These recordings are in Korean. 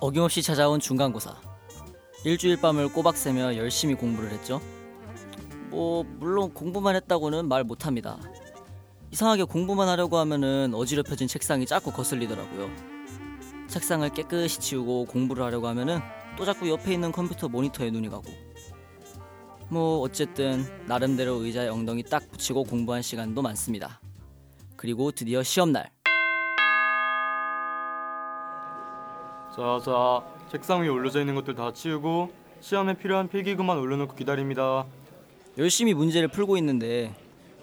어김없이 찾아온 중간고사. 일주일 밤을 꼬박 새며 열심히 공부를 했죠. 뭐 물론 공부만 했다고는 말 못합니다. 이상하게 공부만 하려고 하면은 어지럽혀진 책상이 자꾸 거슬리더라고요. 책상을 깨끗이 치우고 공부를 하려고 하면은 또 자꾸 옆에 있는 컴퓨터 모니터에 눈이 가고. 뭐 어쨌든 나름대로 의자에 엉덩이 딱 붙이고 공부한 시간도 많습니다. 그리고 드디어 시험 날. 자, 자, 책상 위에 올려져 있는 것들 다 치우고 시험에 필요한 필기구만 올려놓고 기다립니다. 열심히 문제를 풀고 있는데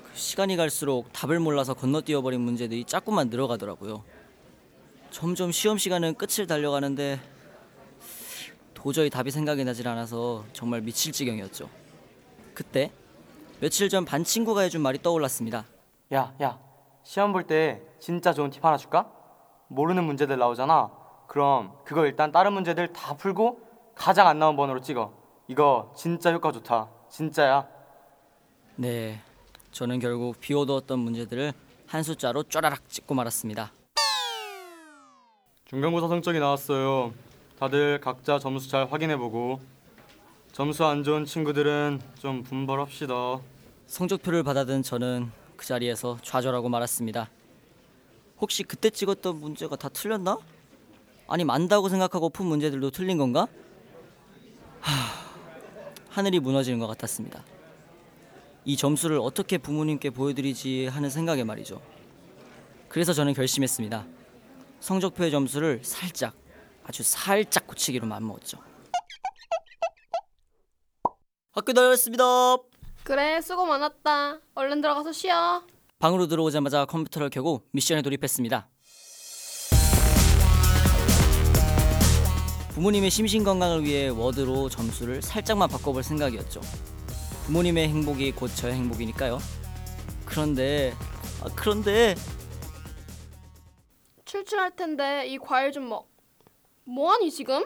그 시간이 갈수록 답을 몰라서 건너뛰어 버린 문제들이 자꾸만 늘어가더라고요. 점점 시험 시간은 끝을 달려가는데 도저히 답이 생각이 나질 않아서 정말 미칠 지경이었죠. 그때 며칠 전 반 친구가 해준 말이 떠올랐습니다. 야, 야, 시험 볼 때 진짜 좋은 팁 하나 줄까? 모르는 문제들 나오잖아. 그럼 그거 일단 다른 문제들 다 풀고 가장 안 나온 번호로 찍어. 이거 진짜 효과 좋다. 진짜야. 네, 저는 결국 비워두었던 문제들을 한 숫자로 쪼라락 찍고 말았습니다. 중간고사 성적이 나왔어요. 다들 각자 점수 잘 확인해보고 점수 안 좋은 친구들은 좀 분발합시다. 성적표를 받아든 저는 그 자리에서 좌절하고 말았습니다. 혹시 그때 찍었던 문제가 다 틀렸나? 아니 만다고 생각하고 푼 문제들도 틀린 건가? 하... 하늘이 무너지는 것 같았습니다. 이 점수를 어떻게 부모님께 보여드리지 하는 생각에 말이죠. 그래서 저는 결심했습니다. 성적표의 점수를 살짝, 아주 살짝 고치기로 마음먹었죠. 학교 다녔습니다. 그래 수고 많았다. 얼른 들어가서 쉬어. 방으로 들어오자마자 컴퓨터를 켜고 미션에 돌입했습니다. 부모님의 심신 건강을 위해 워드로 점수를 살짝만 바꿔볼 생각이었죠. 부모님의 행복이 곧 저의 행복이니까요. 그런데 아, 그런데 출출할 텐데 이 과일 좀 먹. 뭐하니 지금?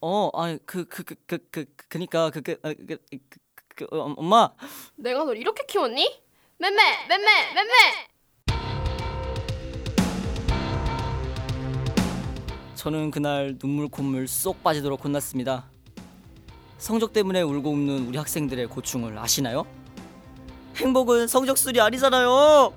어 아니 그그 그 그 그 그니까 그그 그, 그, 그, 그, 어, 엄마 내가 널 이렇게 키웠니? 맴매 맴매 맴매. 저는 그날 눈물 콧물 쏙 빠지도록 혼났습니다. 성적 때문에 울고 웃는 우리 학생들의 고충을 아시나요? 행복은 성적술이 아니잖아요.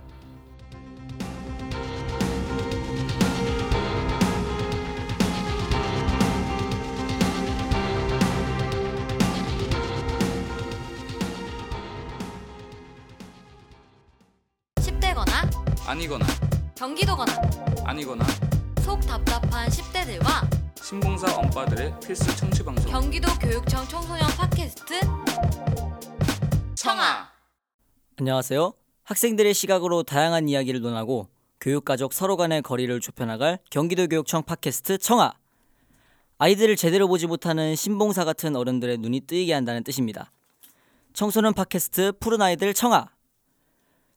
십 대거나 아니거나 경기도거나 아니거나 속 답답한 10대들과 신봉사 엄빠들의 필수 청취 방송 경기도 교육청 청소년 팟캐스트 청아 안녕하세요. 학생들의 시각으로 다양한 이야기를 논하고 교육 가족 서로 간의 거리를 좁혀 나갈 경기도 교육청 팟캐스트 청아. 아이들을 제대로 보지 못하는 신봉사 같은 어른들의 눈이 뜨이게 한다는 뜻입니다. 청소년 팟캐스트 푸른 아이들 청아.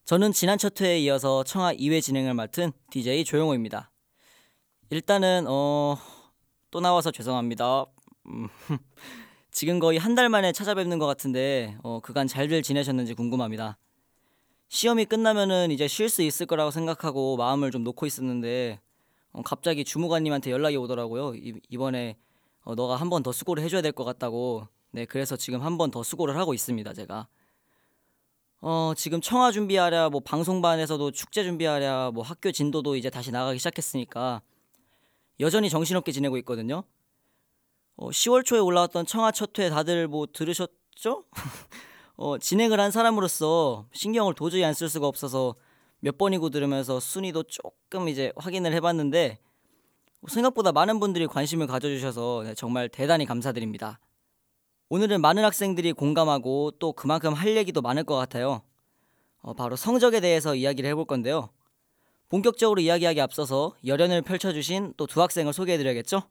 저는 지난 첫 회에 이어서 청아 2회 진행을 맡은 DJ 조용호입니다. 일단은 어... 또 나와서 죄송합니다. 음, 지금 거의 한 달 만에 찾아뵙는 것 같은데 어, 그간 잘들 지내셨는지 궁금합니다. 시험이 끝나면은 이제 쉴 수 있을 거라고 생각하고 마음을 좀 놓고 있었는데 어, 갑자기 주무관님한테 연락이 오더라고요. 이, 이번에 어, 너가 한 번 더 수고를 해줘야 될 것 같다고. 네, 그래서 지금 한 번 더 수고를 하고 있습니다. 제가. 어, 지금 청아 준비하랴, 뭐 방송반에서도 축제 준비하랴, 뭐 학교 진도도 이제 다시 나가기 시작했으니까 여전히 정신없게 지내고 있거든요. 어, 10월 초에 올라왔던 청아 첫회 다들 뭐 들으셨죠? 어, 진행을 한 사람으로서 신경을 도저히 안 쓸 수가 없어서 몇 번이고 들으면서 순위도 조금 이제 확인을 해봤는데 생각보다 많은 분들이 관심을 가져주셔서 네, 정말 대단히 감사드립니다. 오늘은 많은 학생들이 공감하고 또 그만큼 할 얘기도 많을 것 같아요. 어, 바로 성적에 대해서 이야기를 해볼 건데요. 본격적으로 이야기하기 앞서서 열연을 펼쳐주신 또 두 학생을 소개해드려야겠죠?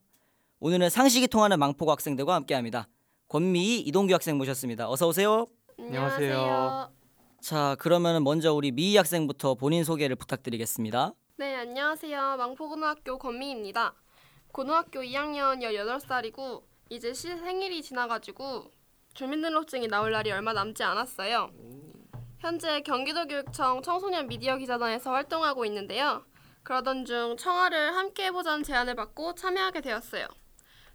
오늘은 상식이 통하는 망포고 학생들과 함께합니다. 권미희, 이동규 학생 모셨습니다. 어서 오세요. 안녕하세요. 자, 그러면 먼저 우리 미희 학생부터 본인 소개를 부탁드리겠습니다. 네 안녕하세요. 망포고등학교 권미입니다. 고등학교 2학년 18살이고 이제 시 생일이 지나가지고 주민등록증이 나올 날이 얼마 남지 않았어요. 현재 경기도교육청 청소년 미디어 기자단에서 활동하고 있는데요. 그러던 중 청아를 함께 해보자는 제안을 받고 참여하게 되었어요.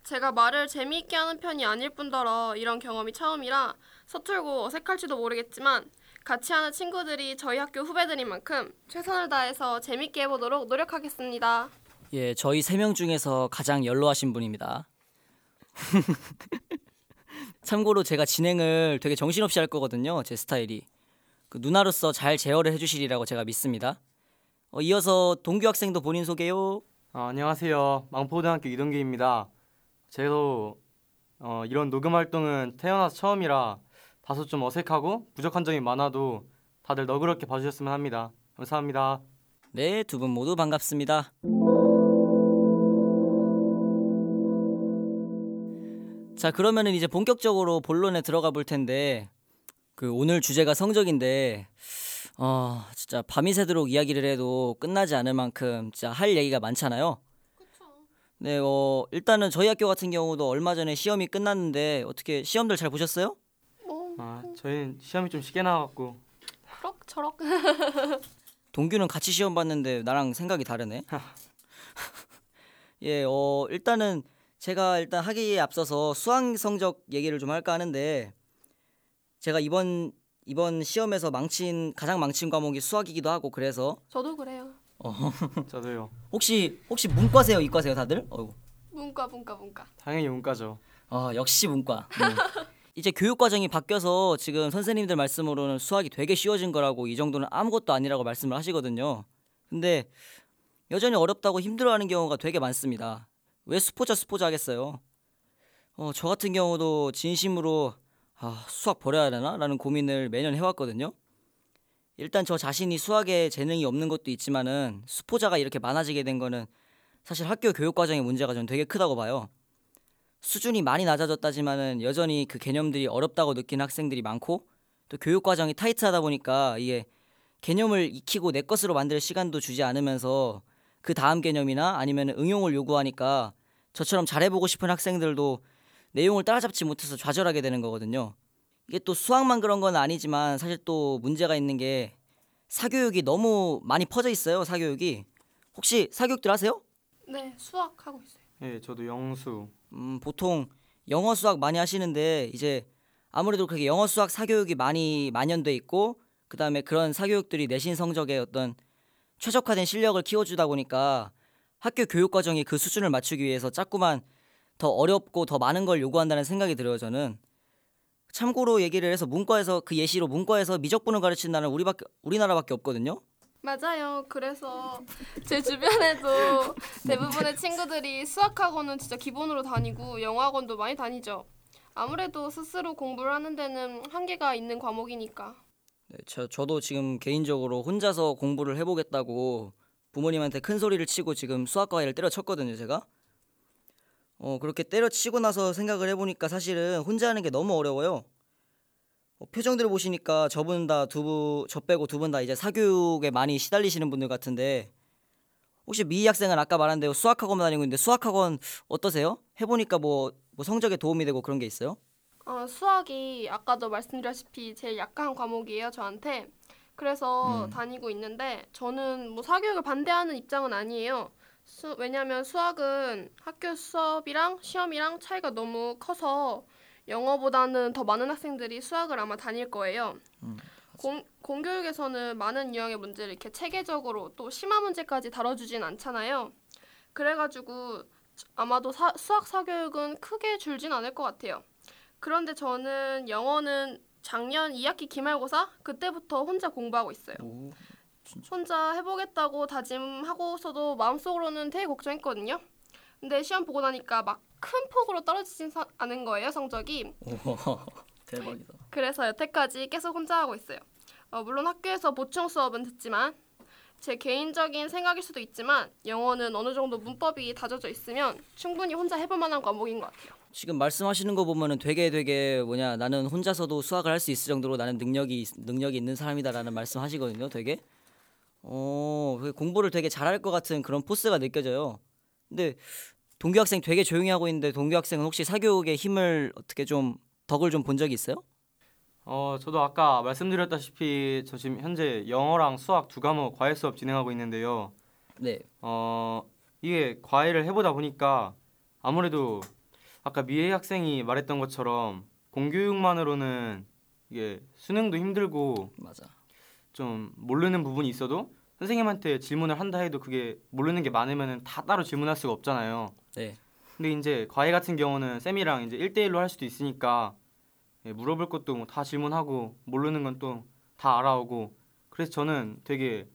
제가 말을 재미있게 하는 편이 아닐 뿐더러 이런 경험이 처음이라 서툴고 어색할지도 모르겠지만 같이 하는 친구들이 저희 학교 후배들인 만큼 최선을 다해서 재밌게 해보도록 노력하겠습니다. 예, 저희 세 명 중에서 가장 연로하신 분입니다. 참고로 제가 진행을 되게 정신없이 할 거거든요. 제 스타일이. 그 누나로서 잘 제어를 해주시리라고 제가 믿습니다. 어, 이어서 동규 학생도 본인 소개요. 어, 안녕하세요. 망포고등학교 이동규입니다. 저도 어, 이런 녹음 활동은 태어나서 처음이라 다소 좀 어색하고 부족한 점이 많아도 다들 너그럽게 봐주셨으면 합니다. 감사합니다. 네, 두 분 모두 반갑습니다. 자, 그러면은 이제 본격적으로 본론에 들어가 볼 텐데 그 오늘 주제가 성적인데 어, 진짜 밤이 새도록 이야기를 해도 끝나지 않을 만큼 진짜 할 얘기가 많잖아요. 네, 어, 일단은 저희 학교 같은 경우도 얼마 전에 시험이 끝났는데 어떻게 시험들 잘 보셨어요? 뭐 아, 저희는 시험이 좀 쉽게 나와갖고 그럭 저럭 동규는 같이 시험 봤는데 나랑 생각이 다르네. 예, 어 일단은 제가 일단 하기에 앞서서 수학 성적 얘기를 좀 할까 하는데 제가 이번 이번 시험에서 망친 가장 망친 과목이 수학이기도 하고 그래서 저도 그래요. 저도요. 혹시 혹시 문과세요, 이과세요, 다들? 어이구. 문과 문과 문과. 당연히 문과죠. 아 역시 문과. 음. 이제 교육 과정이 바뀌어서 지금 선생님들 말씀으로는 수학이 되게 쉬워진 거라고 이 정도는 아무것도 아니라고 말씀을 하시거든요. 근데 여전히 어렵다고 힘들어하는 경우가 되게 많습니다. 왜 수포자 수포자 하겠어요? 어, 저 같은 경우도 진심으로 아, 수학 버려야 되나? 라는 고민을 매년 해왔거든요. 일단 저 자신이 수학에 재능이 없는 것도 있지만은 수포자가 이렇게 많아지게 된 거는 사실 학교 교육 과정의 문제가 전 되게 크다고 봐요. 수준이 많이 낮아졌다지만은 여전히 그 개념들이 어렵다고 느끼는 학생들이 많고 또 교육 과정이 타이트하다 보니까 이게 개념을 익히고 내 것으로 만들 시간도 주지 않으면서 그 다음 개념이나 아니면 응용을 요구하니까 저처럼 잘해보고 싶은 학생들도 내용을 따라잡지 못해서 좌절하게 되는 거거든요. 이게 또 수학만 그런 건 아니지만 사실 또 문제가 있는 게 사교육이 너무 많이 퍼져 있어요. 사교육이 혹시 사교육들 하세요? 네 수학 하고 있어요. 예, 저도 영수. 음, 보통 영어 수학 많이 하시는데 이제 아무래도 그렇게 영어 수학 사교육이 많이 만연돼 있고 그다음에 그런 사교육들이 내신 성적에 어떤 최적화된 실력을 키워주다 보니까 학교 교육 과정이 그 수준을 맞추기 위해서 자꾸만 더 어렵고 더 많은 걸 요구한다는 생각이 들어요 저는 참고로 얘기를 해서 문과에서 그 예시로 문과에서 미적분을 나라는 우리밖에 우리나라밖에 없거든요 맞아요. 그래서 제 주변에도 대부분의 친구들이 수학학원은 진짜 기본으로 다니고 영어학원도 많이 다니죠. 아무래도 스스로 공부를 하는 데는 한계가 있는 과목이니까. 네, 저, 저도 지금 개인적으로 혼자서 공부를 해보겠다고 부모님한테 큰 소리를 치고 지금 수학과외를 때려쳤거든요, 제가. 어, 그렇게 때려치고 나서 생각을 해보니까 사실은 혼자 하는 게 너무 어려워요. 어, 표정들을 보시니까 저분 다두 분, 저 빼고 두 분 다 이제 사교육에 많이 시달리시는 분들 같은데 혹시 미희 학생은 아까 말한 대로 수학학원 다니고 있는데 수학학원 어떠세요? 해보니까 뭐, 뭐 성적에 도움이 되고 그런 게 있어요? 어, 수학이 아까도 말씀드렸다시피 제일 약한 과목이에요, 저한테. 그래서 음. 다니고 있는데 저는 뭐 사교육을 반대하는 입장은 아니에요. 수, 왜냐하면 수학은 학교 수업이랑 시험이랑 차이가 너무 커서 영어보다는 더 많은 학생들이 수학을 아마 다닐 거예요. 공, 공교육에서는 많은 유형의 문제를 이렇게 체계적으로 또 심화 문제까지 다뤄주진 않잖아요. 그래가지고 아마도 사, 수학 사교육은 크게 줄진 않을 것 같아요. 그런데 저는 영어는 작년 2학기 기말고사 그때부터 혼자 공부하고 있어요. 혼자 해보겠다고 다짐하고서도 마음속으로는 되게 걱정했거든요. 근데 시험 보고 나니까 막 큰 폭으로 떨어지진 사- 않은 거예요 성적이. 오, 대박이다. 그래서 여태까지 계속 혼자 하고 있어요. 어, 물론 학교에서 보충 수업은 듣지만 제 개인적인 생각일 수도 있지만 영어는 어느 정도 문법이 다져져 있으면 충분히 혼자 해볼 만한 과목인 것 같아요. 지금 말씀하시는 거 보면은 되게 되게 뭐냐 나는 혼자서도 수학을 할 수 있을 정도로 나는 능력이 있- 능력이 있는 사람이다라는 말씀하시거든요. 되게 어 공부를 되게 잘할 것 같은 그런 포스가 느껴져요. 근데 동규 학생 되게 조용히 하고 있는데 동규 학생은 혹시 사교육의 힘을 어떻게 좀 덕을 좀 본 적이 있어요? 어, 저도 아까 말씀드렸다시피 저 지금 현재 영어랑 수학 두 과목 과외 수업 진행하고 있는데요. 네. 어, 이게 과외를 해보다 보니까 아무래도 아까 미애 학생이 말했던 것처럼 공교육만으로는 이게 수능도 힘들고 맞아. 좀 모르는 부분이 있어도 선생님한테 질문을 한다 해도 그게 모르는 게 많으면은 다 따로 질문할 수가 없잖아요. 네. 근데 이제 과외 같은 경우는 쌤이랑 이제 1대1로 할 수도 있으니까 예, 물어볼 것도 뭐 다 질문하고 모르는 건 또 다 알아오고 그래서 저는 되게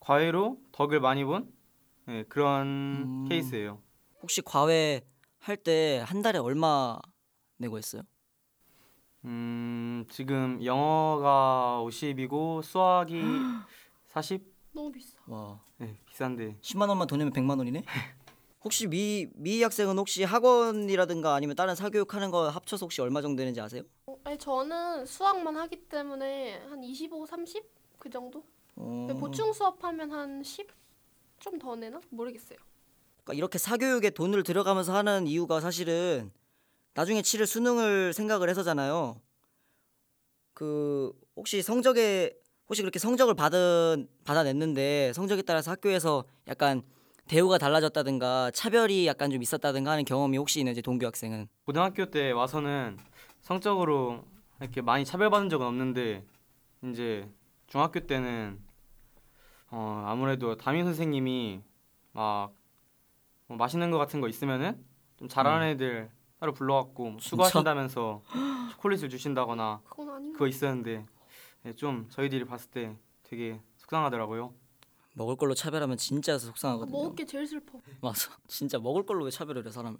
과외로 덕을 많이 본 예, 그런 음. 케이스예요. 혹시 과외 할 때 한 달에 얼마 내고 했어요? 음, 지금 영어가 50이고 수학이 40? 너무 비싸. 와. 네, 비싼데 10만 원만 더 내면 100만 원이네. 혹시 미 미희 학생은 혹시 학원이라든가 아니면 다른 사교육 하는 거 합쳐서 혹시 얼마 정도 되는지 아세요? 어, 아니 저는 수학만 하기 때문에 한 25, 30? 그 정도? 어, 보충 수업하면 한 10? 좀 더 내나? 모르겠어요. 그러니까 이렇게 사교육에 돈을 들어가면서 하는 이유가 사실은 나중에 치를 수능을 생각을 해서잖아요. 그 혹시 성적에 혹시 그렇게 성적을 받은 받아냈는데 성적에 따라서 학교에서 약간 대우가 달라졌다든가 차별이 약간 좀 있었다든가 하는 경험이 혹시 있는지 동규 학생은 고등학교 때 와서는 성적으로 이렇게 많이 차별받은 적은 없는데 이제 중학교 때는 어 아무래도 담임 선생님이 막 뭐 맛있는 거 같은 거 있으면은 좀 잘하는 애들 따로 불러갖고 뭐 음. 진짜? 수고하신다면서 초콜릿을 주신다거나 그건 아닌가? 그거 있었는데 예, 좀 저희들이 봤을 때 되게 속상하더라고요. 먹을 걸로 차별하면 진짜 속상하거든요. 먹을 게 제일 슬퍼. 맞아. 진짜 먹을 걸로 왜 차별을 해 사람을.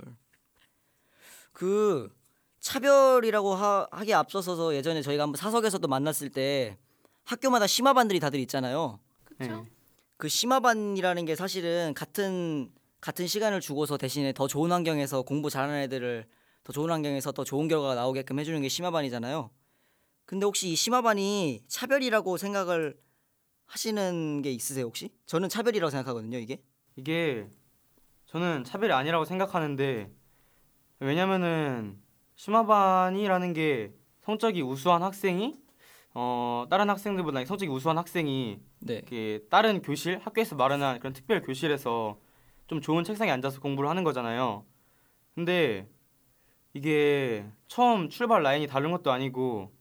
그 차별이라고 하, 하기에 앞서서서 예전에 저희가 한번 사석에서도 만났을 때 학교마다 심화반들이 다들 있잖아요. 그쵸? 네. 그 심화반이라는 게 사실은 같은 같은 시간을 주고서 대신에 더 좋은 환경에서 공부 잘하는 애들을 더 좋은 환경에서 더 좋은 결과가 나오게끔 해주는 게 심화반이잖아요. 근데 혹시 이 심화반이 차별이라고 생각을 하시는 게 있으세요 혹시? 저는 차별이라고 생각하거든요 이게. 이게 저는 차별이 아니라고 생각하는데 왜냐면은 심화반이라는 게 성적이 우수한 학생이 어 다른 학생들보다 성적이 우수한 학생이 네. 이렇게 다른 교실 학교에서 마련한 그런 특별 교실에서 좀 좋은 책상에 앉아서 공부를 하는 거잖아요. 근데 이게 처음 출발 라인이 다른 것도 아니고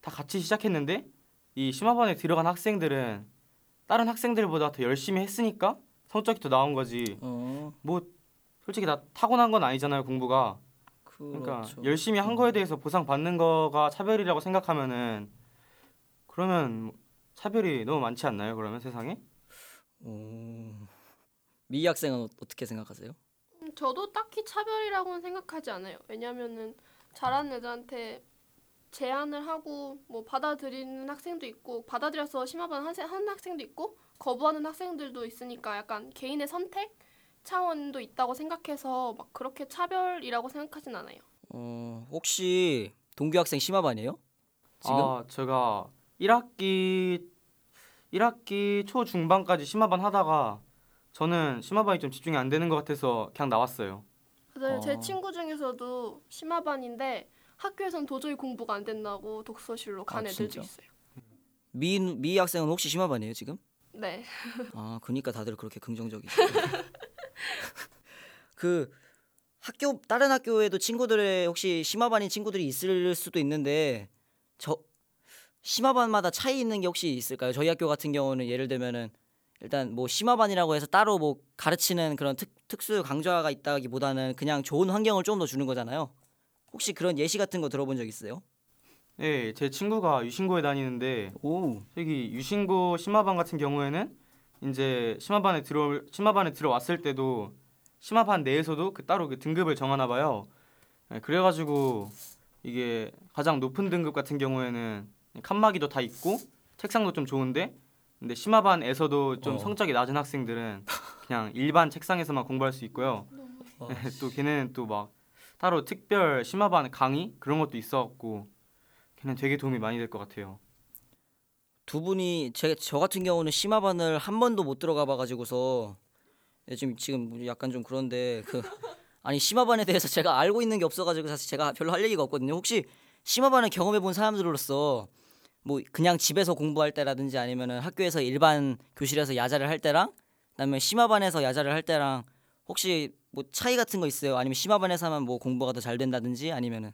다 같이 시작했는데 이 심화반에 들어간 학생들은 다른 학생들보다 더 열심히 했으니까 성적이 더 나온 거지. 어. 뭐 솔직히 다 타고난 건 아니잖아요 공부가. 그러니까 그렇죠. 열심히 한 거에 대해서 보상 받는 거가 차별이라고 생각하면은 그러면 뭐 차별이 너무 많지 않나요? 그러면 세상에? 어... 미희 학생은 어- 어떻게 생각하세요? 음, 저도 딱히 차별이라고는 생각하지 않아요. 왜냐면은 잘하는 애들한테 제안을 하고 뭐 받아들이는 학생도 있고 받아들여서 심화반 한 학생도 있고 거부하는 학생들도 있으니까 약간 개인의 선택 차원도 있다고 생각해서 막 그렇게 차별이라고 생각하진 않아요. 어, 혹시 동규 학생 심화반이에요? 지금? 아 제가 1학기 1학기 초 중반까지 심화반 하다가 저는 심화반이 좀 집중이 안 되는 것 같아서 그냥 나왔어요. 맞아요. 어. 제 친구 중에서도 심화반인데 학교에선 도저히 공부가 안 된다고 독서실로 간 아, 애들도 진짜? 있어요. 미 미희 학생은 혹시 심화반이에요 지금? 네. 아, 그니까 다들 그렇게 긍정적이죠. 그 학교 다른 학교에도 친구들의 혹시 심화반인 친구들이 있을 수도 있는데 저 심화반마다 차이 있는 게 혹시 있을까요? 저희 학교 같은 경우는 예를 들면은 일단 뭐 심화반이라고 해서 따로 뭐 가르치는 그런 특, 특수 강좌가 있다기보다는 그냥 좋은 환경을 좀 더 주는 거잖아요. 혹시 그런 예시 같은 거 들어본 적 있어요? 네, 제 친구가 유신고에 다니는데 오, 여기 유신고 심화반 같은 경우에는 이제 심화반에 들어 심화반에 들어왔을 때도 심화반 내에서도 그 따로 그 등급을 정하나 봐요. 네, 그래가지고 이게 가장 높은 등급 같은 경우에는 칸막이도 다 있고 책상도 좀 좋은데 근데 심화반에서도 좀 어. 성적이 낮은 학생들은 그냥 일반 책상에서만 공부할 수 있고요. 어. 네, 또 걔네는 또 막 따로 특별 심화반 강의 그런 것도 있어갖고 걔는 되게 도움이 많이 될 것 같아요. 두 분이 제 저 같은 경우는 심화반을 한 번도 못 들어가 봐가지고서 예, 지금 지금 약간 좀 그런데 그 아니 심화반에 대해서 제가 알고 있는 게 없어가지고 사실 제가 별로 할 얘기가 없거든요. 혹시 심화반을 경험해 본 사람들로서 뭐 그냥 집에서 공부할 때라든지 아니면은 학교에서 일반 교실에서 야자를 할 때랑 그다음에 심화반에서 야자를 할 때랑 혹시 뭐 차이 같은 거 있어요? 아니면 심화반에서만 뭐 공부가 더 잘 된다든지 아니면은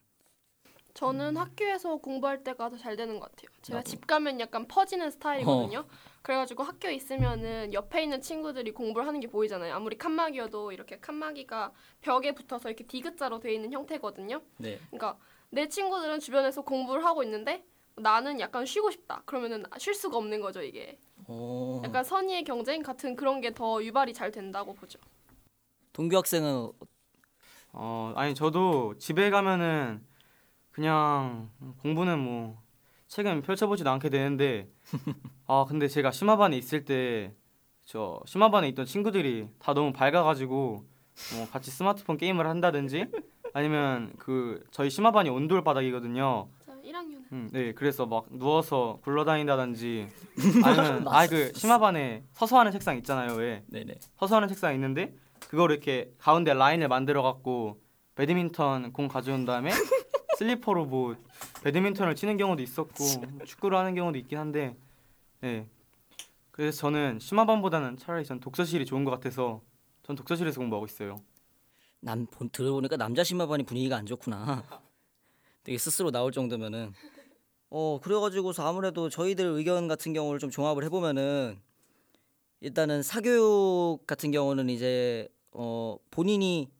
저는 학교에서 공부할 때가 더 잘 되는 것 같아요. 제가 집 가면 약간 퍼지는 스타일이거든요. 그래가지고 학교에 있으면은 옆에 있는 친구들이 공부를 하는 게 보이잖아요. 아무리 칸막이여도 이렇게 칸막이가 벽에 붙어서 이렇게 디귿자로 되어 있는 형태거든요. 네. 그러니까 내 친구들은 주변에서 공부를 하고 있는데 나는 약간 쉬고 싶다. 그러면은 쉴 수가 없는 거죠 이게. 어. 약간 선의의 경쟁 같은 그런 게 더 유발이 잘 된다고 보죠. 동규 학생은 어 아니 저도 집에 가면은 그냥 공부는 뭐 책은 펼쳐보지도 않게 되는데 아 근데 제가 심화반에 있을 때 저 심화반에 있던 친구들이 다 너무 밝아가지고 뭐 같이 스마트폰 게임을 한다든지 아니면 그 저희 심화반이 온돌 바닥이거든요. 자, 1학년은 음, 네, 그래서 막 누워서 굴러다닌다든지 아니면 아그 심화반에 서서 하는 책상 있잖아요, 왜? 네네. 서서 하는 책상 있는데 그걸 이렇게 가운데 라인을 만들어 갖고 배드민턴 공 가져온 다음에 슬리퍼로 뭐 배드민턴을 치는 경우도 있었고 축구를 하는 경우도 있긴 한데 네. 그래서 저는 심화반보다는 차라리 전 독서실이 좋은 것 같아서 전 독서실에서 공부하고 있어요. 남 본- 들어보니까 남자 심화반이 분위기가 안 좋구나. 되게 스스로 나올 정도면은 어 그래가지고서 아무래도 저희들 의견 같은 경우를 좀 종합을 해보면은 일단은 사교육 같은 경우는 이제 어 본인이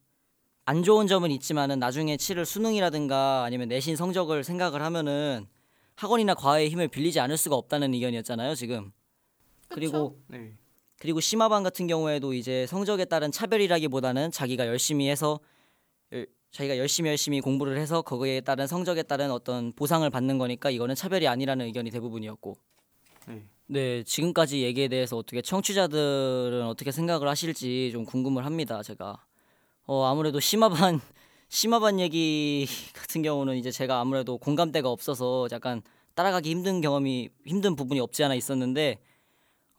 안 좋은 점은 있지만은 나중에 치를 수능이라든가 아니면 내신 성적을 생각을 하면은 학원이나 과외의 힘을 빌리지 않을 수가 없다는 의견이었잖아요 지금. 그리고 네. 그리고 심화반 같은 경우에도 이제 성적에 따른 차별이라기보다는 자기가 열심히 해서 열- 자기가 열심히 열심히 공부를 해서 거기에 따른 성적에 따른 어떤 보상을 받는 거니까 이거는 차별이 아니라는 의견이 대부분이었고 네. 네 지금까지 얘기에 대해서 어떻게 청취자들은 어떻게 생각을 하실지 좀 궁금을 합니다 제가 어 아무래도 심화반 심화반 얘기 같은 경우는 이제 제가 아무래도 공감대가 없어서 약간 따라가기 힘든 경험이 힘든 부분이 없지 않아 있었는데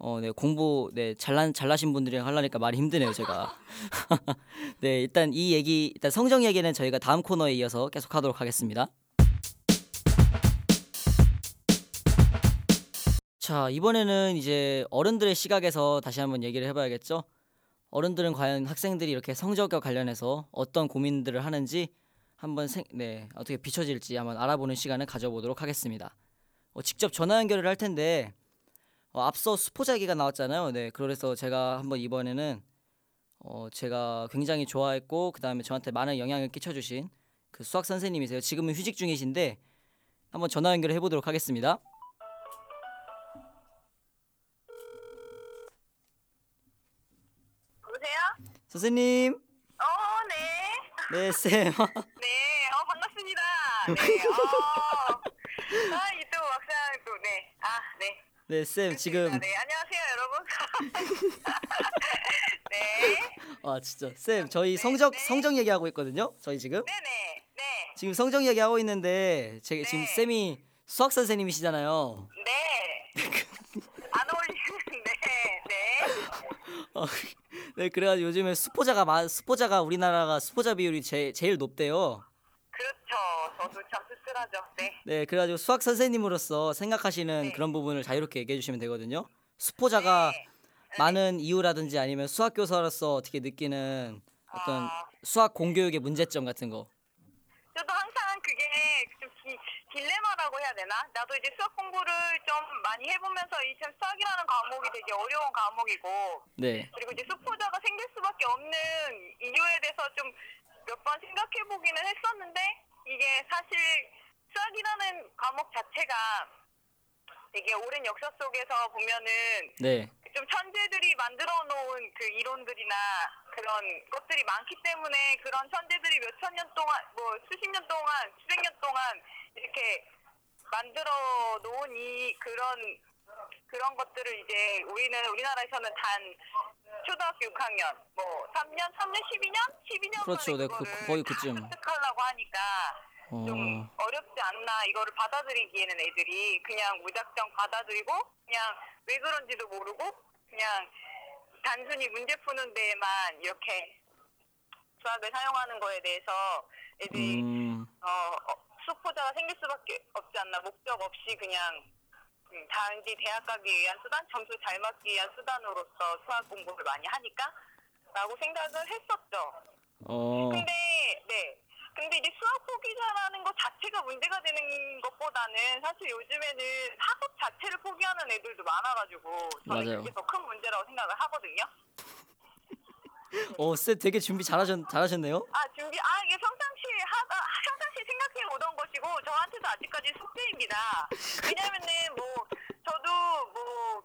어, 네, 공부, 네, 잘난, 잘나신 분들이랑 하려니까 말이 힘드네요, 제가. 네, 일단 이 얘기, 일단 성적 얘기는 저희가 다음 코너에 이어서 계속 하도록 하겠습니다. 자, 이번에는 이제 어른들의 시각에서 다시 한번 얘기를 해봐야겠죠? 어른들은 과연 학생들이 이렇게 성적과 관련해서 어떤 고민들을 하는지 한번 생, 네, 어떻게 비춰질지 한번 알아보는 시간을 가져보도록 하겠습니다. 어, 직접 전화 연결을 할 텐데, 어, 앞서 수포자 얘기가 나왔잖아요. 네, 그래서 제가 한번 이번에는 어, 제가 굉장히 좋아했고 그 다음에 저한테 많은 영향을 끼쳐주신 그 수학 선생님이세요. 지금은 휴직 중이신데 한번 전화 연결을 해보도록 하겠습니다. 여보세요? 선생님, 어, 네. 네 쌤. 네, 어, 반갑습니다. 네, 어. 아, 이또 막상 또, 네. 아, 네. 네쌤 지금 네, 안녕하세요, 여러분. 네. 아 진짜 쌤 저희 성적 네. 성적 얘기하고 있거든요. 저희 지금 네 네. 네. 지금 성적 얘기하고 있는데 제 지금 네. 쌤이 수학 선생님이시잖아요. 네. 안 어울리는데, 네. 어, 네 그래가지고 요즘에 수포자가 많 수포자가 우리나라가 수포자 비율이 제, 제일 높대요. 그렇죠. 저도 참 씁쓸하죠. 네. 네 그래가지고 수학 선생님으로서 생각하시는 네. 그런 부분을 자유롭게 얘기해 주시면 되거든요. 수포자가 네. 많은 이유라든지 아니면 수학 교사로서 어떻게 느끼는 어떤 아. 수학 공교육의 문제점 같은 거. 저도 항상 그게 좀 디, 딜레마라고 해야 되나? 나도 이제 수학 공부를 좀 많이 해보면서 이 참 수학이라는 과목이 되게 어려운 과목이고 네. 그리고 이제 수포자가 생길 수밖에 없는 이유에 대해서 좀 몇 번 생각해 보기는 했었는데 이게 사실 수학이라는 과목 자체가 되게 오랜 역사 속에서 보면은 네. 좀 천재들이 만들어 놓은 그 이론들이나 그런 것들이 많기 때문에 그런 천재들이 몇 천 년 동안 뭐 수십 년 동안 수백 년 동안 이렇게 만들어 놓은 이 그런 그런 것들을 이제 우리는 우리나라에서는 단 초등학교 6학년 뭐 3년 3년 12년 12년 그렇죠. 네, 그- 거의 그쯤. 습득하려고 하니까 좀 어. 어렵지 않나 이거를 받아들이기에는 애들이 그냥 무작정 받아들이고 그냥 왜 그런지도 모르고 그냥 단순히 문제 푸는 데에만 이렇게 수학을 사용하는 거에 대해서 애들이 음. 어, 어, 수포자가 생길 수밖에 없지 않나 목적 없이 그냥 음, 단지 대학 가기 위한 수단 점수 잘 맞기 위한 수단으로서 수학 공부를 많이 하니까 라고 생각을 했었죠. 어, 근데 네. 근데 이제 수학 포기자라는 것 자체가 문제가 되는 것보다는 사실 요즘에는 학업 자체를 포기하는 애들도 많아가지고 저는 맞아요. 그게 더 큰 문제라고 생각을 하거든요. 어, 쌤 되게 준비 잘하셨 잘하셨네요. 아 준비 아 이게 평상시 하다 평상시 생각해 오던 것이고 저한테도 아직까지 숙제입니다. 왜냐면은 뭐 저도 뭐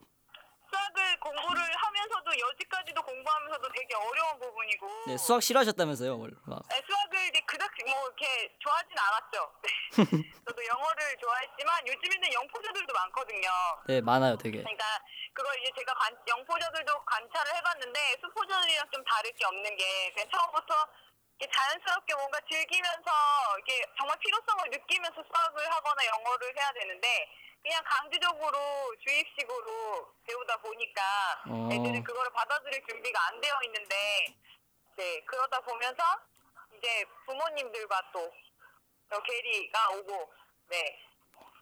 수학을 공부를 하면서도 여지까지도 공부하면서도 되게 어려운 부분이고 네, 수학 싫어하셨다면서요, 원래. 막. 네, 수학을 이제 그닥 뭐 이렇게 좋아하진 않았죠. 네. 저도 영어를 좋아했지만 요즘에는 영포자들도 많거든요. 네, 많아요, 되게. 그러니까 그걸 이제 제가 관, 영포자들도 관찰을 해봤는데 수포자들이랑 좀 다를 게 없는 게 그냥 처음부터 자연스럽게 뭔가 즐기면서 이렇게 정말 필요성을 느끼면서 수학을 하거나 영어를 해야 되는데 그냥 강제적으로 주입식으로 배우다 보니까 어. 애들은 그거를 받아들일 준비가 안 되어 있는데 네 그러다 보면서 이제 부모님들과 또저 괴리가 오고 네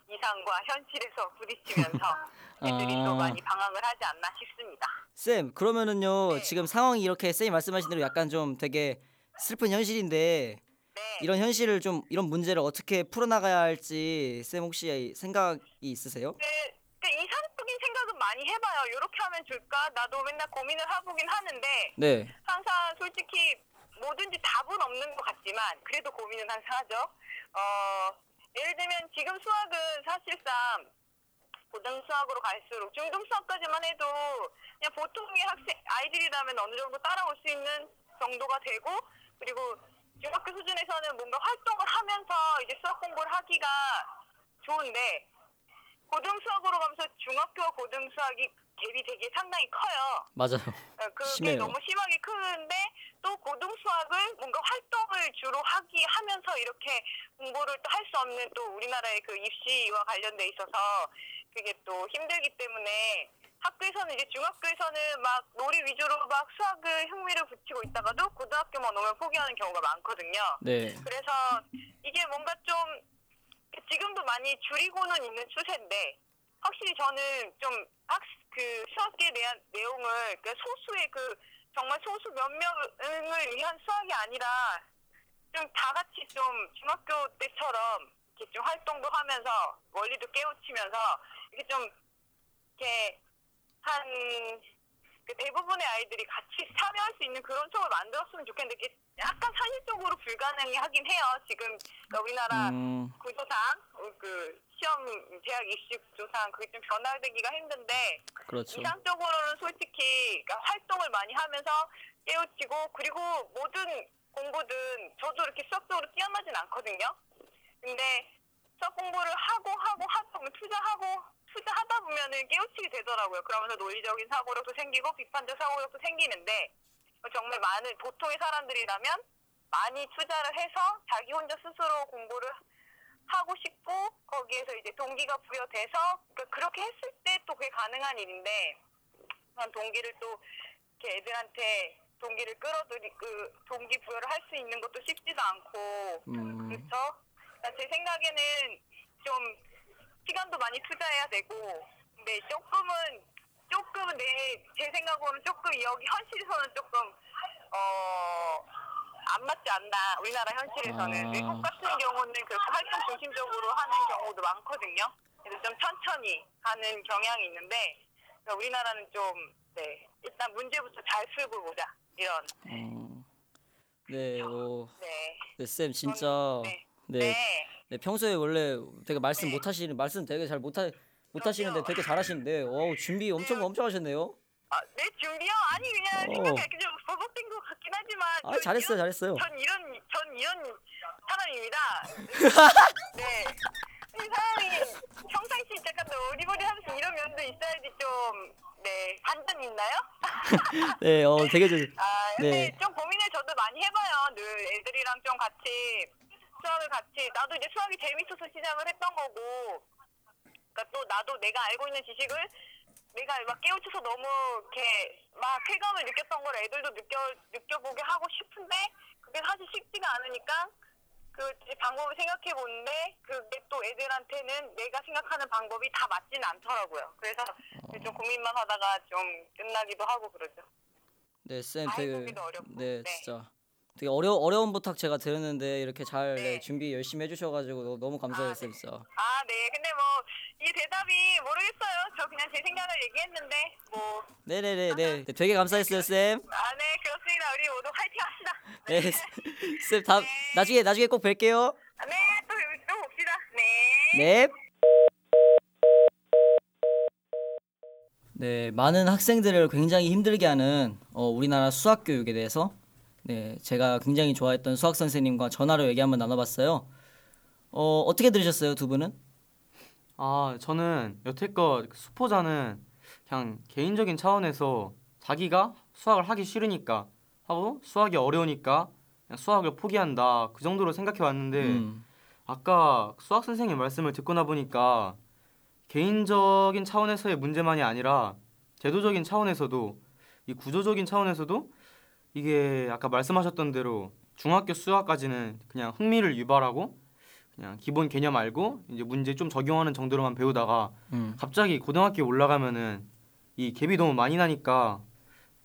이상과 현실에서 부딪히면서 애들이 또 아. 많이 방황을 하지 않나 싶습니다. 쌤, 그러면은요, 네. 지금 상황이 이렇게 쌤이 말씀하신 대로 약간 좀 되게 슬픈 현실인데 네. 이런 현실을 좀 이런 문제를 어떻게 풀어나가야 할지 쌤 혹시 생각이 있으세요? 그, 그 이상적인 생각은 많이 해봐요. 이렇게 하면 줄까? 나도 맨날 고민을 해보긴 하는데 네. 항상 솔직히 뭐든지 답은 없는 것 같지만 그래도 고민은 항상 하죠. 어, 예를 들면 지금 수학은 사실상 고등 수학으로 갈수록 중등 수학까지만 해도 그냥 보통의 학생 아이들이라면 어느 정도 따라올 수 있는 정도가 되고 그리고 중학교 수준에서는 뭔가 활동을 하면서 이제 수학 공부를 하기가 좋은데 고등 수학으로 가면서 중학교와 고등 수학이 갭이 되게 상당히 커요. 맞아요. 어, 그게 심해요. 너무 심하게 크는데 또 고등 수학을 뭔가 활동을 주로 하기 하면서 이렇게 공부를 또 할 수 없는 또 우리나라의 그 입시와 관련돼 있어서 그게 또 힘들기 때문에 학교에서는 이제 중학교에서는 막 놀이 위주로 막 수학을 흥미를 붙이고 있다가도 고등학교만 오면 포기하는 경우가 많거든요. 네. 그래서 이게 뭔가 좀 지금도 많이 줄이고는 있는 추세인데 확실히 저는 좀 학 그 수학에 대한 내용을 그 소수의 그 정말 소수 몇 명을 위한 수학이 아니라 좀 다 같이 좀 중학교 때처럼 이렇게 좀 활동도 하면서 원리도 깨우치면서 이렇게 좀 이렇게 한그 대부분의 아이들이 같이 참여할 수 있는 그런 수업을 만들었으면 좋겠는데 약간 현실적으로 불가능하긴 해요. 지금 우리나라 음, 구조상 어, 그 시험 대학 입시 구조상 그게 좀 변화되기가 힘든데 그렇죠. 이상적으로는 솔직히 그러니까 활동을 많이 하면서 깨우치고 그리고 모든 공부든 저도 이렇게 수학적으로 뛰어나진 않거든요. 근데 수학 공부를 하고 하고 하다 보면 투자하고 투자하다 보면은 깨우치게 되더라고요. 그러면서 논리적인 사고력도 생기고 비판적 사고력도 생기는데 정말 많은 보통의 사람들이라면 많이 투자를 해서 자기 혼자 스스로 공부를 하고 싶고 거기에서 이제 동기가 부여돼서 그러니까 그렇게 했을 때 또 그게 가능한 일인데 그런 동기를 또 이렇게 애들한테 동기를 끌어들이 그 동기 부여를 할 수 있는 것도 쉽지도 않고 음, 그렇죠? 그러니까 제 생각에는 좀 시간도 많이 투자해야 되고 근데 조금은 조금은 내제 생각으로는 조금 여기 현실에서는 조금 어. 안 맞지 않나 우리나라 현실에서는 아. 외국 같은 경우는 그렇게 활동 중심적으로 하는 경우도 많거든요. 그래서 좀 천천히 가는 경향이 있는데 그러니까 우리나라는 좀 네, 일단 문제부터 잘 풀고 보자 이런 어, 네, 어, 네. 네, 쌤 진짜 네. 네, 네. 네, 평소에 원래 되게 말씀 네. 못 하시는 말씀 되게 잘 못 하, 못 하시는데. 되게 잘 하시는데, 어 준비 엄청 네. 엄청 하셨네요. 아, 내 준비요? 아니 그냥 어. 생각이 좀 버벅된 것 같긴 하지만 아, 전 잘했어요, 이런- 잘했어요. 전 이런 전 이런 사람입니다. 네. 이 사람이 평상시 약간 더 어리버리 하면서 이런 면도 있어야지 좀 네, 반전이 있나요? 네, 어 되게 좀 아, 근데 네. 좀 고민을 저도 많이 해봐요. 늘 애들이랑 좀 같이 수학을 같이 나도 이제 수학이 재밌어서 시작을 했던 거고, 그러니까 또 나도 내가 알고 있는 지식을 내가 막 깨우쳐서 너무 이렇게 막 쾌감을 느꼈던 걸 애들도 느껴 느껴보게 하고 싶은데 그게 사실 쉽지가 않으니까 그 방법을 생각해 보는데 그게 또 애들한테는 내가 생각하는 방법이 다 맞지는 않더라고요. 그래서 좀 고민만 하다가 좀 끝나기도 하고 그러죠. 네, 쌤다 되게. 네, 네. 진짜 되게 어려 어려운 부탁 제가 드렸는데 이렇게 잘 네, 네. 준비 열심히 해주셔가지고 너- 너무 감사해요, 아, 쌤 네. 아, 네. 근데 뭐 이 대답이 모르겠어요. 저 그냥 제 생각을 얘기했는데 뭐 네네네 네, 네, 되게 감사했어요, 쌤. 아, 네, 그렇습니다. 우리 모두 화이팅 합시다. 네, 쌤 다음 나중에 나중에 꼭 뵐게요. 네, 또, 또 봅시다. 네. 네. 네, 많은 학생들을 굉장히 힘들게 하는 어, 우리나라 수학 교육에 대해서 네, 제가 굉장히 좋아했던 수학 선생님과 전화로 얘기 한번 나눠봤어요. 어, 어떻게 들으셨어요, 두 분은? 아, 저는 여태껏 그 수포자는 그냥 개인적인 차원에서 자기가 수학을 하기 싫으니까 하고 수학이 어려우니까 그냥 수학을 포기한다 그 정도로 생각해 왔는데 음, 아까 수학 선생님 말씀을 듣고 나 보니까 개인적인 차원에서의 문제만이 아니라 제도적인 차원에서도 이 구조적인 차원에서도 이게 아까 말씀하셨던 대로 중학교 수학까지는 그냥 흥미를 유발하고 그냥 기본 개념 알고 이제 문제 좀 적용하는 정도로만 배우다가 음, 갑자기 고등학교 올라가면은 이 갭이 너무 많이 나니까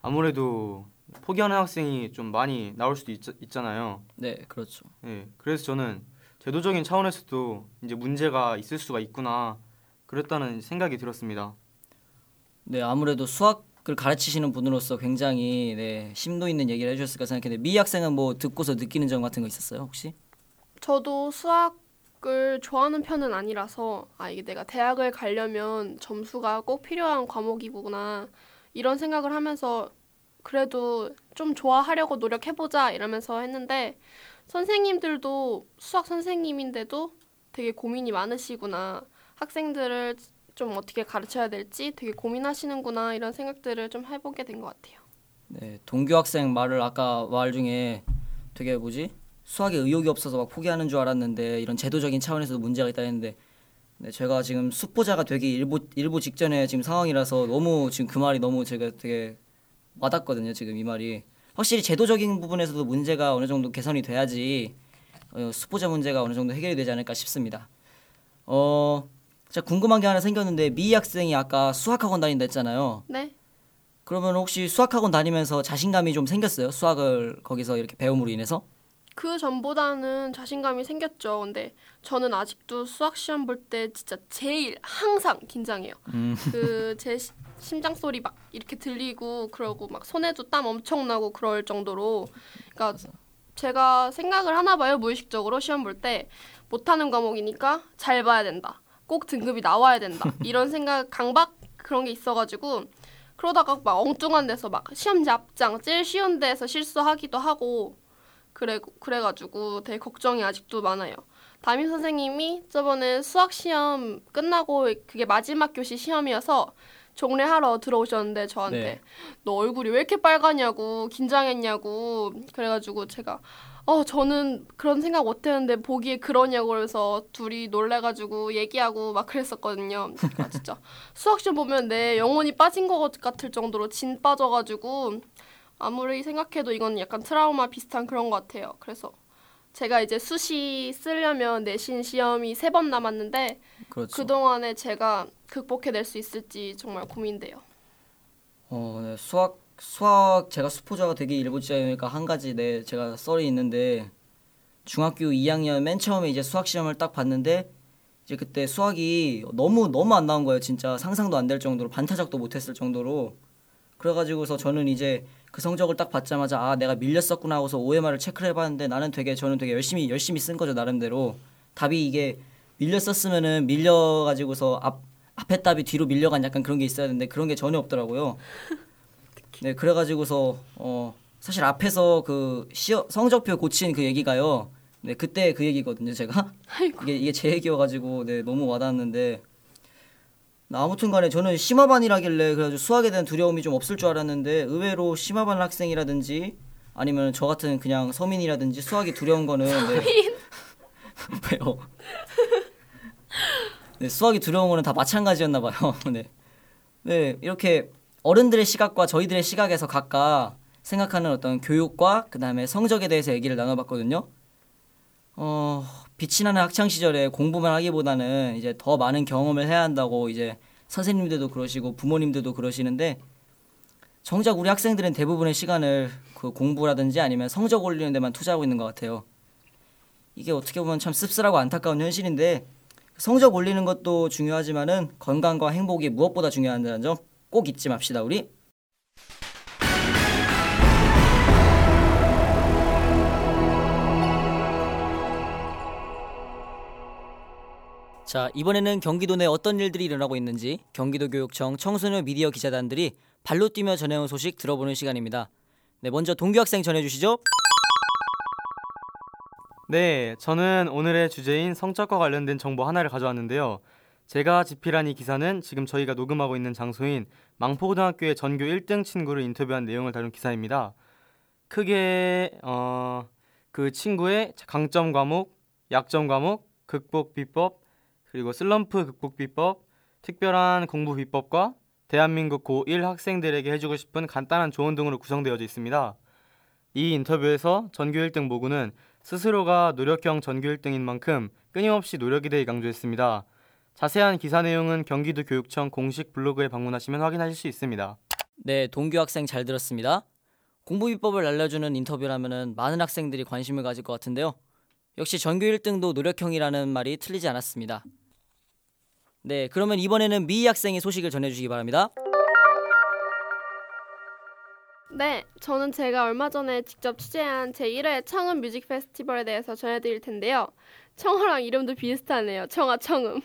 아무래도 포기하는 학생이 좀 많이 나올 수도 있, 있잖아요. 네, 그렇죠. 예, 그래서 저는 제도적인 차원에서도 이제 문제가 있을 수가 있구나 그랬다는 생각이 들었습니다. 네, 아무래도 수학 을 가르치시는 분으로서 굉장히 네, 심도 있는 얘기를 해주셨을까 생각했는데 미 학생은 뭐 듣고서 느끼는 점 같은 거 있었어요, 혹시? 저도 수학을 좋아하는 편은 아니라서 아 이게 내가 대학을 가려면 점수가 꼭 필요한 과목이구나 이런 생각을 하면서 그래도 좀 좋아하려고 노력해보자 이러면서 했는데 선생님들도 수학 선생님인데도 되게 고민이 많으시구나 학생들을 좀 어떻게 가르쳐야 될지 되게 고민하시는구나 이런 생각들을 좀 해보게 된 것 같아요. 네, 동규 학생 말을 아까 말 중에 되게 뭐지? 수학에 의욕이 없어서 막 포기하는 줄 알았는데 이런 제도적인 차원에서도 문제가 있다 했는데 네, 제가 지금 수포자가 되기 일보 일보 직전에 지금 상황이라서 너무 지금 그 말이 너무 제가 되게 와닿거든요. 지금 이 말이 확실히 제도적인 부분에서도 문제가 어느 정도 개선이 돼야지 어, 수포자 문제가 어느 정도 해결이 되지 않을까 싶습니다. 어, 제가 궁금한 게 하나 생겼는데 미 학생이 아까 수학학원 다닌다 했잖아요. 네. 그러면 혹시 수학학원 다니면서 자신감이 좀 생겼어요? 수학을 거기서 이렇게 배움으로 인해서? 그 전보다는 자신감이 생겼죠. 근데 저는 아직도 수학 시험 볼 때 진짜 제일 항상 긴장해요. 음. 그제 심장 소리 막 이렇게 들리고 그러고 막 손에도 땀 엄청 나고 그럴 정도로 그러니까 제가 생각을 하나 봐요. 무의식적으로 시험 볼 때 못하는 과목이니까 잘 봐야 된다. 꼭 등급이 나와야 된다. 이런 생각 강박 그런 게 있어가지고 그러다가 막 엉뚱한 데서 막 시험지 앞장 제일 쉬운 데서 실수하기도 하고 그래 그래가지고 되게 걱정이 아직도 많아요. 담임 선생님이 저번에 수학 시험 끝나고 그게 마지막 교시 시험이어서 종례하러 들어오셨는데 저한테 네. 너 얼굴이 왜 이렇게 빨가냐고 긴장했냐고 그래가지고 제가 어 저는 그런 생각 못했는데 보기에 그러냐고 그래서 둘이 놀래가지고 얘기하고 막 그랬었거든요. 아 진짜 수학 시험 보면 내 영혼이 빠진 것 같을 정도로 진 빠져가지고 아무리 생각해도 이건 약간 트라우마 비슷한 그런 것 같아요. 그래서 제가 이제 수시 쓰려면 내신 시험이 세 번 남았는데 그렇죠. 그 동안에 제가 극복해낼 수 있을지 정말 고민돼요. 어, 네. 수학 수학 제가 수포자가 되기 일보 직전이니까 한 가지 네 제가 썰이 있는데 중학교 2학년 맨 처음에 이제 수학 시험을 딱 봤는데 이제 그때 수학이 너무 너무 안 나온 거예요. 진짜 상상도 안 될 정도로 반타작도 못 했을 정도로 그래가지고서 저는 이제 그 성적을 딱 받자마자 아 내가 밀렸었구나 하고서 OMR을 체크를 해봤는데 나는 되게 저는 되게 열심히 열심히 쓴 거죠 나름대로 답이 이게 밀렸었으면은 밀려가지고서 앞 앞에 답이 뒤로 밀려간 약간 그런 게 있어야 되는데 그런 게 전혀 없더라고요. 네 그래가지고서 어 사실 앞에서 그 시어, 성적표 고친 그 얘기가요. 네 그때 그 얘기거든요 제가 이게 이게 제 얘기여가지고 네 너무 와닿았는데 나 아무튼간에 저는 심화반이라길래 그래가지고 수학에 대한 두려움이 좀 없을 줄 알았는데 의외로 심화반 학생이라든지 아니면 저 같은 그냥 서민이라든지 수학이 두려운 거는 네. 왜요? 네, 수학이 두려운 거는 다 마찬가지였나 봐요. 네. 네, 이렇게 어른들의 시각과 저희들의 시각에서 각각 생각하는 어떤 교육과 그 다음에 성적에 대해서 얘기를 나눠봤거든요. 어, 빛이 나는 학창 시절에 공부만 하기보다는 이제 더 많은 경험을 해야 한다고 이제 선생님들도 그러시고 부모님들도 그러시는데 정작 우리 학생들은 대부분의 시간을 그 공부라든지 아니면 성적 올리는 데만 투자하고 있는 것 같아요. 이게 어떻게 보면 참 씁쓸하고 안타까운 현실인데 성적 올리는 것도 중요하지만은 건강과 행복이 무엇보다 중요하다는 점 꼭 잊지 맙시다 우리. 자 이번에는 경기도 내 어떤 일들이 일어나고 있는지 경기도 교육청 청소년 미디어 기자단들이 발로 뛰며 전해온 소식 들어보는 시간입니다. 네 먼저 동규 학생 전해주시죠. 네, 저는 오늘의 주제인 성적과 관련된 정보 하나를 가져왔는데요. 제가 집필한 이 기사는 지금 저희가 녹음하고 있는 장소인 망포고등학교의 전교 1등 친구를 인터뷰한 내용을 다룬 기사입니다. 크게 어, 그 친구의 강점 과목, 약점 과목, 극복 비법, 그리고 슬럼프 극복 비법, 특별한 공부 비법과 대한민국 고1 학생들에게 해주고 싶은 간단한 조언 등으로 구성되어져 있습니다. 이 인터뷰에서 전교 1등 모구는 스스로가 노력형 전교 1등인 만큼 끊임없이 노력에 대해 강조했습니다. 자세한 기사 내용은 경기도 교육청 공식 블로그에 방문하시면 확인하실 수 있습니다. 네 동규 학생 잘 들었습니다. 공부 비법을 알려주는 인터뷰라면은 많은 학생들이 관심을 가질 것 같은데요. 역시 전교 1등도 노력형이라는 말이 틀리지 않았습니다. 네 그러면 이번에는 미희 학생의 소식을 전해주시기 바랍니다. 네, 저는 제가 얼마 전에 직접 취재한 제1회 청음 뮤직 페스티벌에 대해서 전해드릴 텐데요. 청어랑 이름도 비슷하네요. 청아 청음.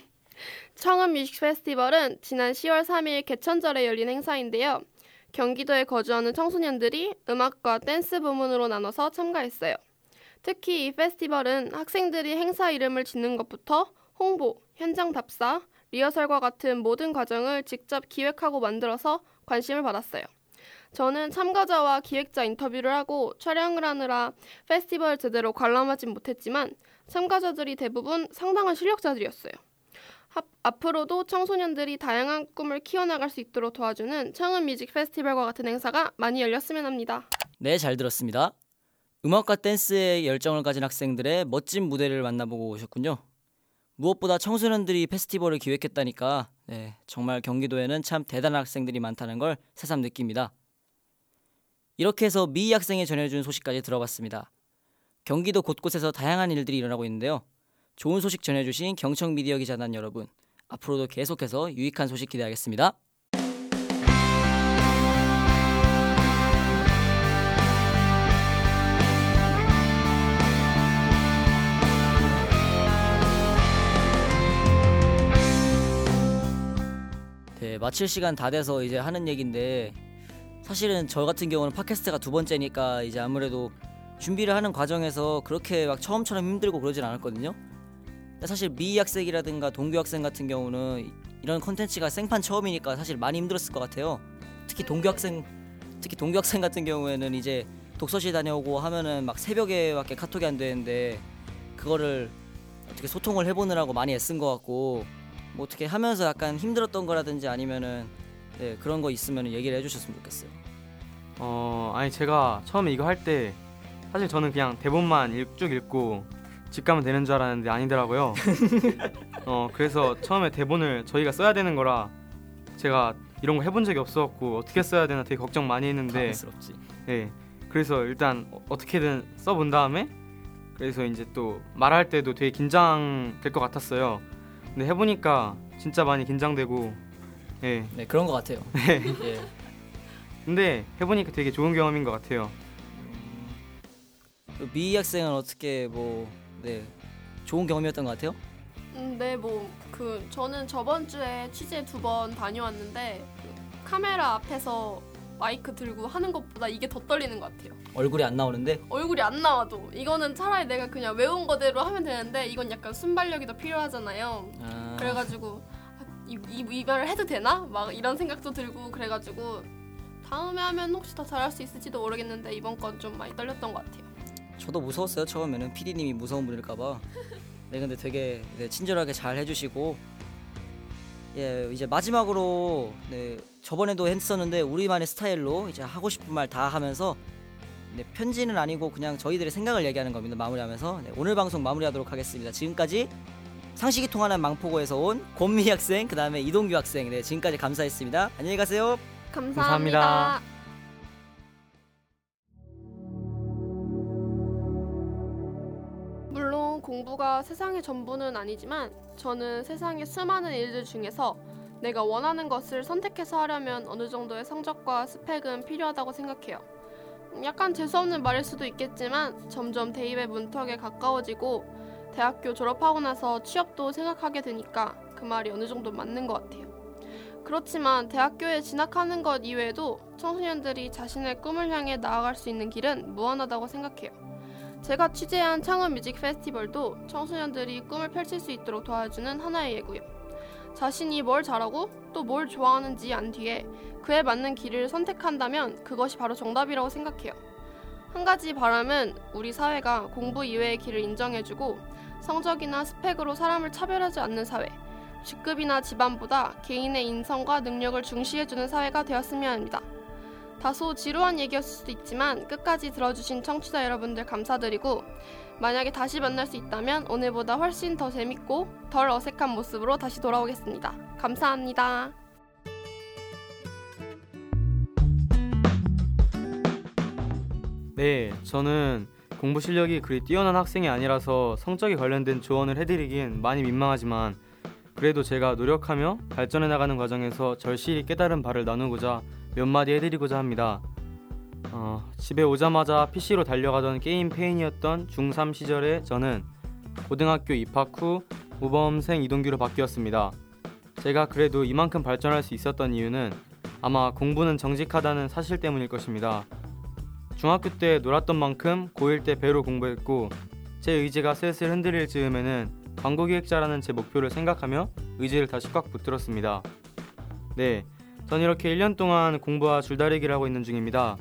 청음 뮤직 페스티벌은 지난 10월 3일 개천절에 열린 행사인데요. 경기도에 거주하는 청소년들이 음악과 댄스 부문으로 나눠서 참가했어요. 특히 이 페스티벌은 학생들이 행사 이름을 짓는 것부터 홍보, 현장 답사, 리허설과 같은 모든 과정을 직접 기획하고 만들어서 관심을 받았어요. 저는 참가자와 기획자 인터뷰를 하고 촬영을 하느라 페스티벌 제대로 관람하진 못했지만 참가자들이 대부분 상당한 실력자들이었어요. 합- 앞으로도 청소년들이 다양한 꿈을 키워나갈 수 있도록 도와주는 청음 뮤직 페스티벌과 같은 행사가 많이 열렸으면 합니다. 네, 잘 들었습니다. 음악과 댄스에 열정을 가진 학생들의 멋진 무대를 만나보고 오셨군요. 무엇보다 청소년들이 페스티벌을 기획했다니까 네, 정말 경기도에는 참 대단한 학생들이 많다는 걸 새삼 느낍니다. 이렇게 해서 미희 학생이 전해준 소식까지 들어봤습니다. 경기도 곳곳에서 다양한 일들이 일어나고 있는데요. 좋은 소식 전해주신 경청 미디어 기자단 여러분, 앞으로도 계속해서 유익한 소식 기대하겠습니다. 네, 마칠 시간 다 돼서 이제 하는 얘기인데 사실은 저 같은 경우는 팟캐스트가 두 번째니까 이제 아무래도 준비를 하는 과정에서 그렇게 막 처음처럼 힘들고 그러진 않았거든요. 사실 미희 학생이라든가 동규 학생 같은 경우는 이런 컨텐츠가 생판 처음이니까 사실 많이 힘들었을 것 같아요. 특히 동규 학생 특히 동규 학생 같은 경우에는 이제 독서실 다녀오고 하면은 막 새벽에 밖에 카톡이 안 되는데 그거를 어떻게 소통을 해보느라고 많이 애쓴 것 같고 뭐 어떻게 하면서 약간 힘들었던 거라든지 아니면은 네, 그런 거 있으면 얘기를 해주셨으면 좋겠어요. 어, 아니 제가 처음에 이거 할 때 사실 저는 그냥 대본만 읽- 쭉 읽고 집 가면 되는 줄 알았는데 아니더라고요. 어, 그래서 처음에 대본을 저희가 써야 되는 거라 제가 이런 거 해본 적이 없어갖고 어떻게 써야 되나 되게 걱정 많이 했는데 당황스럽지. 예. 그래서 일단 어- 어떻게든 써본 다음에 그래서 이제 또 말할 때도 되게 긴장될 것 같았어요. 근데 해보니까 진짜 많이 긴장되고 예. 네 그런 것 같아요. 예. 근데 해보니까 되게 좋은 경험인 것 같아요. 그 미희 학생은 어떻게 뭐 네, 좋은 경험이었던 것 같아요? 음, 네, 뭐 그 저는 저번 주에 취재 두 번 다녀왔는데 그 카메라 앞에서 마이크 들고 하는 것보다 이게 더 떨리는 것 같아요. 얼굴이 안 나오는데 얼굴이 안 나와도 이거는 차라리 내가 그냥 외운 거대로 하면 되는데 이건 약간 순발력이 더 필요하잖아요. 아, 그래가지고 아, 이, 이, 이 말을 해도 되나? 막 이런 생각도 들고 그래가지고 다음에 하면 혹시 더 잘할 수 있을지도 모르겠는데 이번 건 좀 많이 떨렸던 것 같아요. 저도 무서웠어요. 처음에는 PD님이 무서운 분일까봐. 네 근데 되게 네, 친절하게 잘 해주시고. 예 이제 마지막으로 네 저번에도 했었는데 우리만의 스타일로 이제 하고 싶은 말 다 하면서 네, 편지는 아니고 그냥 저희들의 생각을 얘기하는 겁니다 마무리하면서. 네, 오늘 방송 마무리하도록 하겠습니다. 지금까지 상식이 통하는 망포고에서 온 권미 학생 그 다음에 이동규 학생. 네 지금까지 감사했습니다. 안녕히 가세요. 감사합니다. 감사합니다. 공부가 세상의 전부는 아니지만 저는 세상의 수많은 일들 중에서 내가 원하는 것을 선택해서 하려면 어느 정도의 성적과 스펙은 필요하다고 생각해요. 음, 약간 재수없는 말일 수도 있겠지만 점점 대입의 문턱에 가까워지고 대학교 졸업하고 나서 취업도 생각하게 되니까 그 말이 어느 정도 맞는 것 같아요. 그렇지만 대학교에 진학하는 것 이외에도 청소년들이 자신의 꿈을 향해 나아갈 수 있는 길은 무한하다고 생각해요. 제가 취재한 창원 뮤직 페스티벌도 청소년들이 꿈을 펼칠 수 있도록 도와주는 하나의 예고요. 자신이 뭘 잘하고 또 뭘 좋아하는지 안 뒤에 그에 맞는 길을 선택한다면 그것이 바로 정답이라고 생각해요. 한 가지 바람은 우리 사회가 공부 이외의 길을 인정해주고 성적이나 스펙으로 사람을 차별하지 않는 사회, 직급이나 집안보다 개인의 인성과 능력을 중시해주는 사회가 되었으면 합니다. 다소 지루한 얘기였을 수도 있지만 끝까지 들어주신 청취자 여러분들 감사드리고 만약에 다시 만날 수 있다면 오늘보다 훨씬 더 재밌고 덜 어색한 모습으로 다시 돌아오겠습니다. 감사합니다. 네, 저는 공부 실력이 그리 뛰어난 학생이 아니라서 성적에 관련된 조언을 해드리긴 많이 민망하지만 그래도 제가 노력하며 발전해 나가는 과정에서 절실히 깨달은 바를 나누고자 몇 마디 해드리고자 합니다. 어, 집에 오자마자 PC로 달려가던 게임 페인이었던 중3 시절에 저는 고등학교 입학 후 모범생 이동규로 바뀌었습니다. 제가 그래도 이만큼 발전할 수 있었던 이유는 아마 공부는 정직하다는 사실 때문일 것입니다. 중학교 때 놀았던 만큼 고1 때 배로 공부했고 제 의지가 슬슬 흔들릴 즈음에는 광고기획자라는 제 목표를 생각하며 의지를 다시 꽉 붙들었습니다. 네, 전 이렇게 1년 동안 공부와 줄다리기를 하고 있는 중입니다.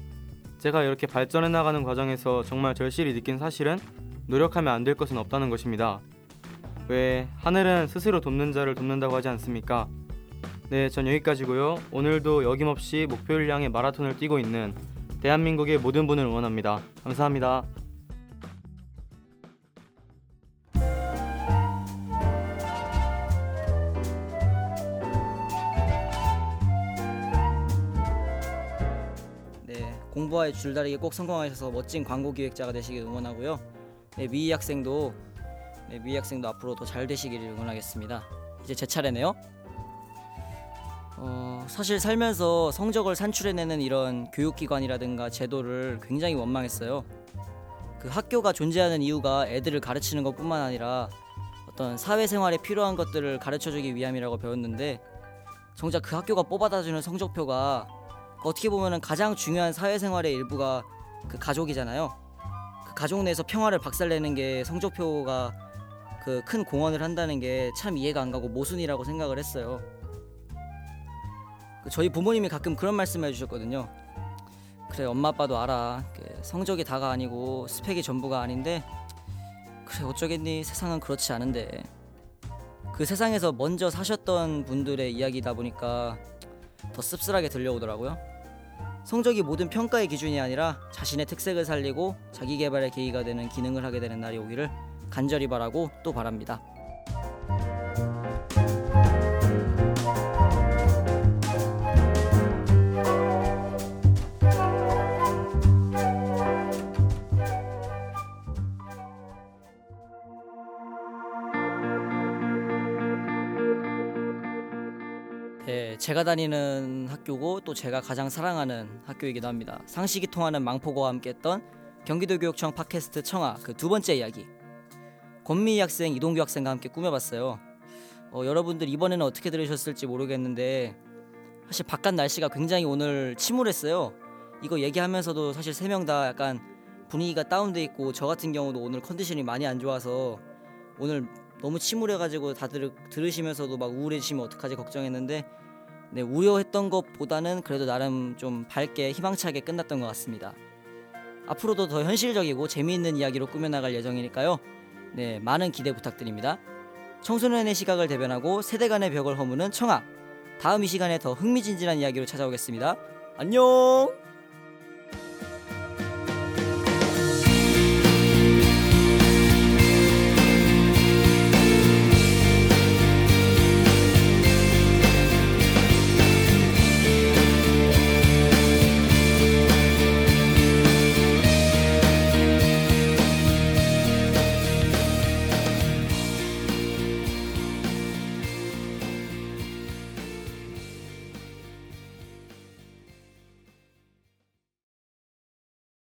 제가 이렇게 발전해 나가는 과정에서 정말 절실히 느낀 사실은 노력하면 안 될 것은 없다는 것입니다. 왜 하늘은 스스로 돕는 자를 돕는다고 하지 않습니까? 네, 전 여기까지고요. 오늘도 여김없이 목표를 향해 마라톤을 뛰고 있는 대한민국의 모든 분을 응원합니다. 감사합니다. 공부와의 줄다리기 꼭 성공하셔서 멋진 광고 기획자가 되시길 응원하고요. 네, 미희 학생도 네, 미희 학생도 앞으로 더 잘 되시기를 응원하겠습니다. 이제 제 차례네요. 어, 사실 살면서 성적을 산출해내는 이런 교육기관이라든가 제도를 굉장히 원망했어요. 그 학교가 존재하는 이유가 애들을 가르치는 것뿐만 아니라 어떤 사회생활에 필요한 것들을 가르쳐주기 위함이라고 배웠는데 정작 그 학교가 뽑아다주는 성적표가 어떻게 보면은 가장 중요한 사회생활의 일부가 그 가족이잖아요. 그 가족 내에서 평화를 박살내는 게 성적표가 그 큰 공헌을 한다는 게 참 이해가 안 가고 모순이라고 생각을 했어요. 그 저희 부모님이 가끔 그런 말씀을 해주셨거든요. 그래 엄마 아빠도 알아. 그 성적이 다가 아니고 스펙이 전부가 아닌데 그래 어쩌겠니 세상은 그렇지 않은데 그 세상에서 먼저 사셨던 분들의 이야기다 보니까 더 씁쓸하게 들려오더라고요. 성적이 모든 평가의 기준이 아니라 자신의 특색을 살리고 자기 개발의 계기가 되는 기능을 하게 되는 날이 오기를 간절히 바라고 또 바랍니다. 제가 다니는 학교고 또 제가 가장 사랑하는 학교이기도 합니다. 상식이 통하는 망포고와 함께했던 경기도교육청 팟캐스트 청아 그 두 번째 이야기. 권미희 학생, 이동규 학생과 함께 꾸며봤어요. 어, 여러분들 이번에는 어떻게 들으셨을지 모르겠는데 사실 바깥 날씨가 굉장히 오늘 침울했어요. 이거 얘기하면서도 사실 세 명 다 약간 분위기가 다운돼 있고 저 같은 경우도 오늘 컨디션이 많이 안 좋아서 오늘 너무 침울해가지고 다들 들으시면서도 막 우울해지시면 어떡하지 걱정했는데 네, 우려했던 것보다는 그래도 나름 좀 밝게 희망차게 끝났던 것 같습니다. 앞으로도 더 현실적이고 재미있는 이야기로 꾸며나갈 예정이니까요. 네, 많은 기대 부탁드립니다. 청소년의 시각을 대변하고 세대 간의 벽을 허무는 청아. 다음 이 시간에 더 흥미진진한 이야기로 찾아오겠습니다. 안녕!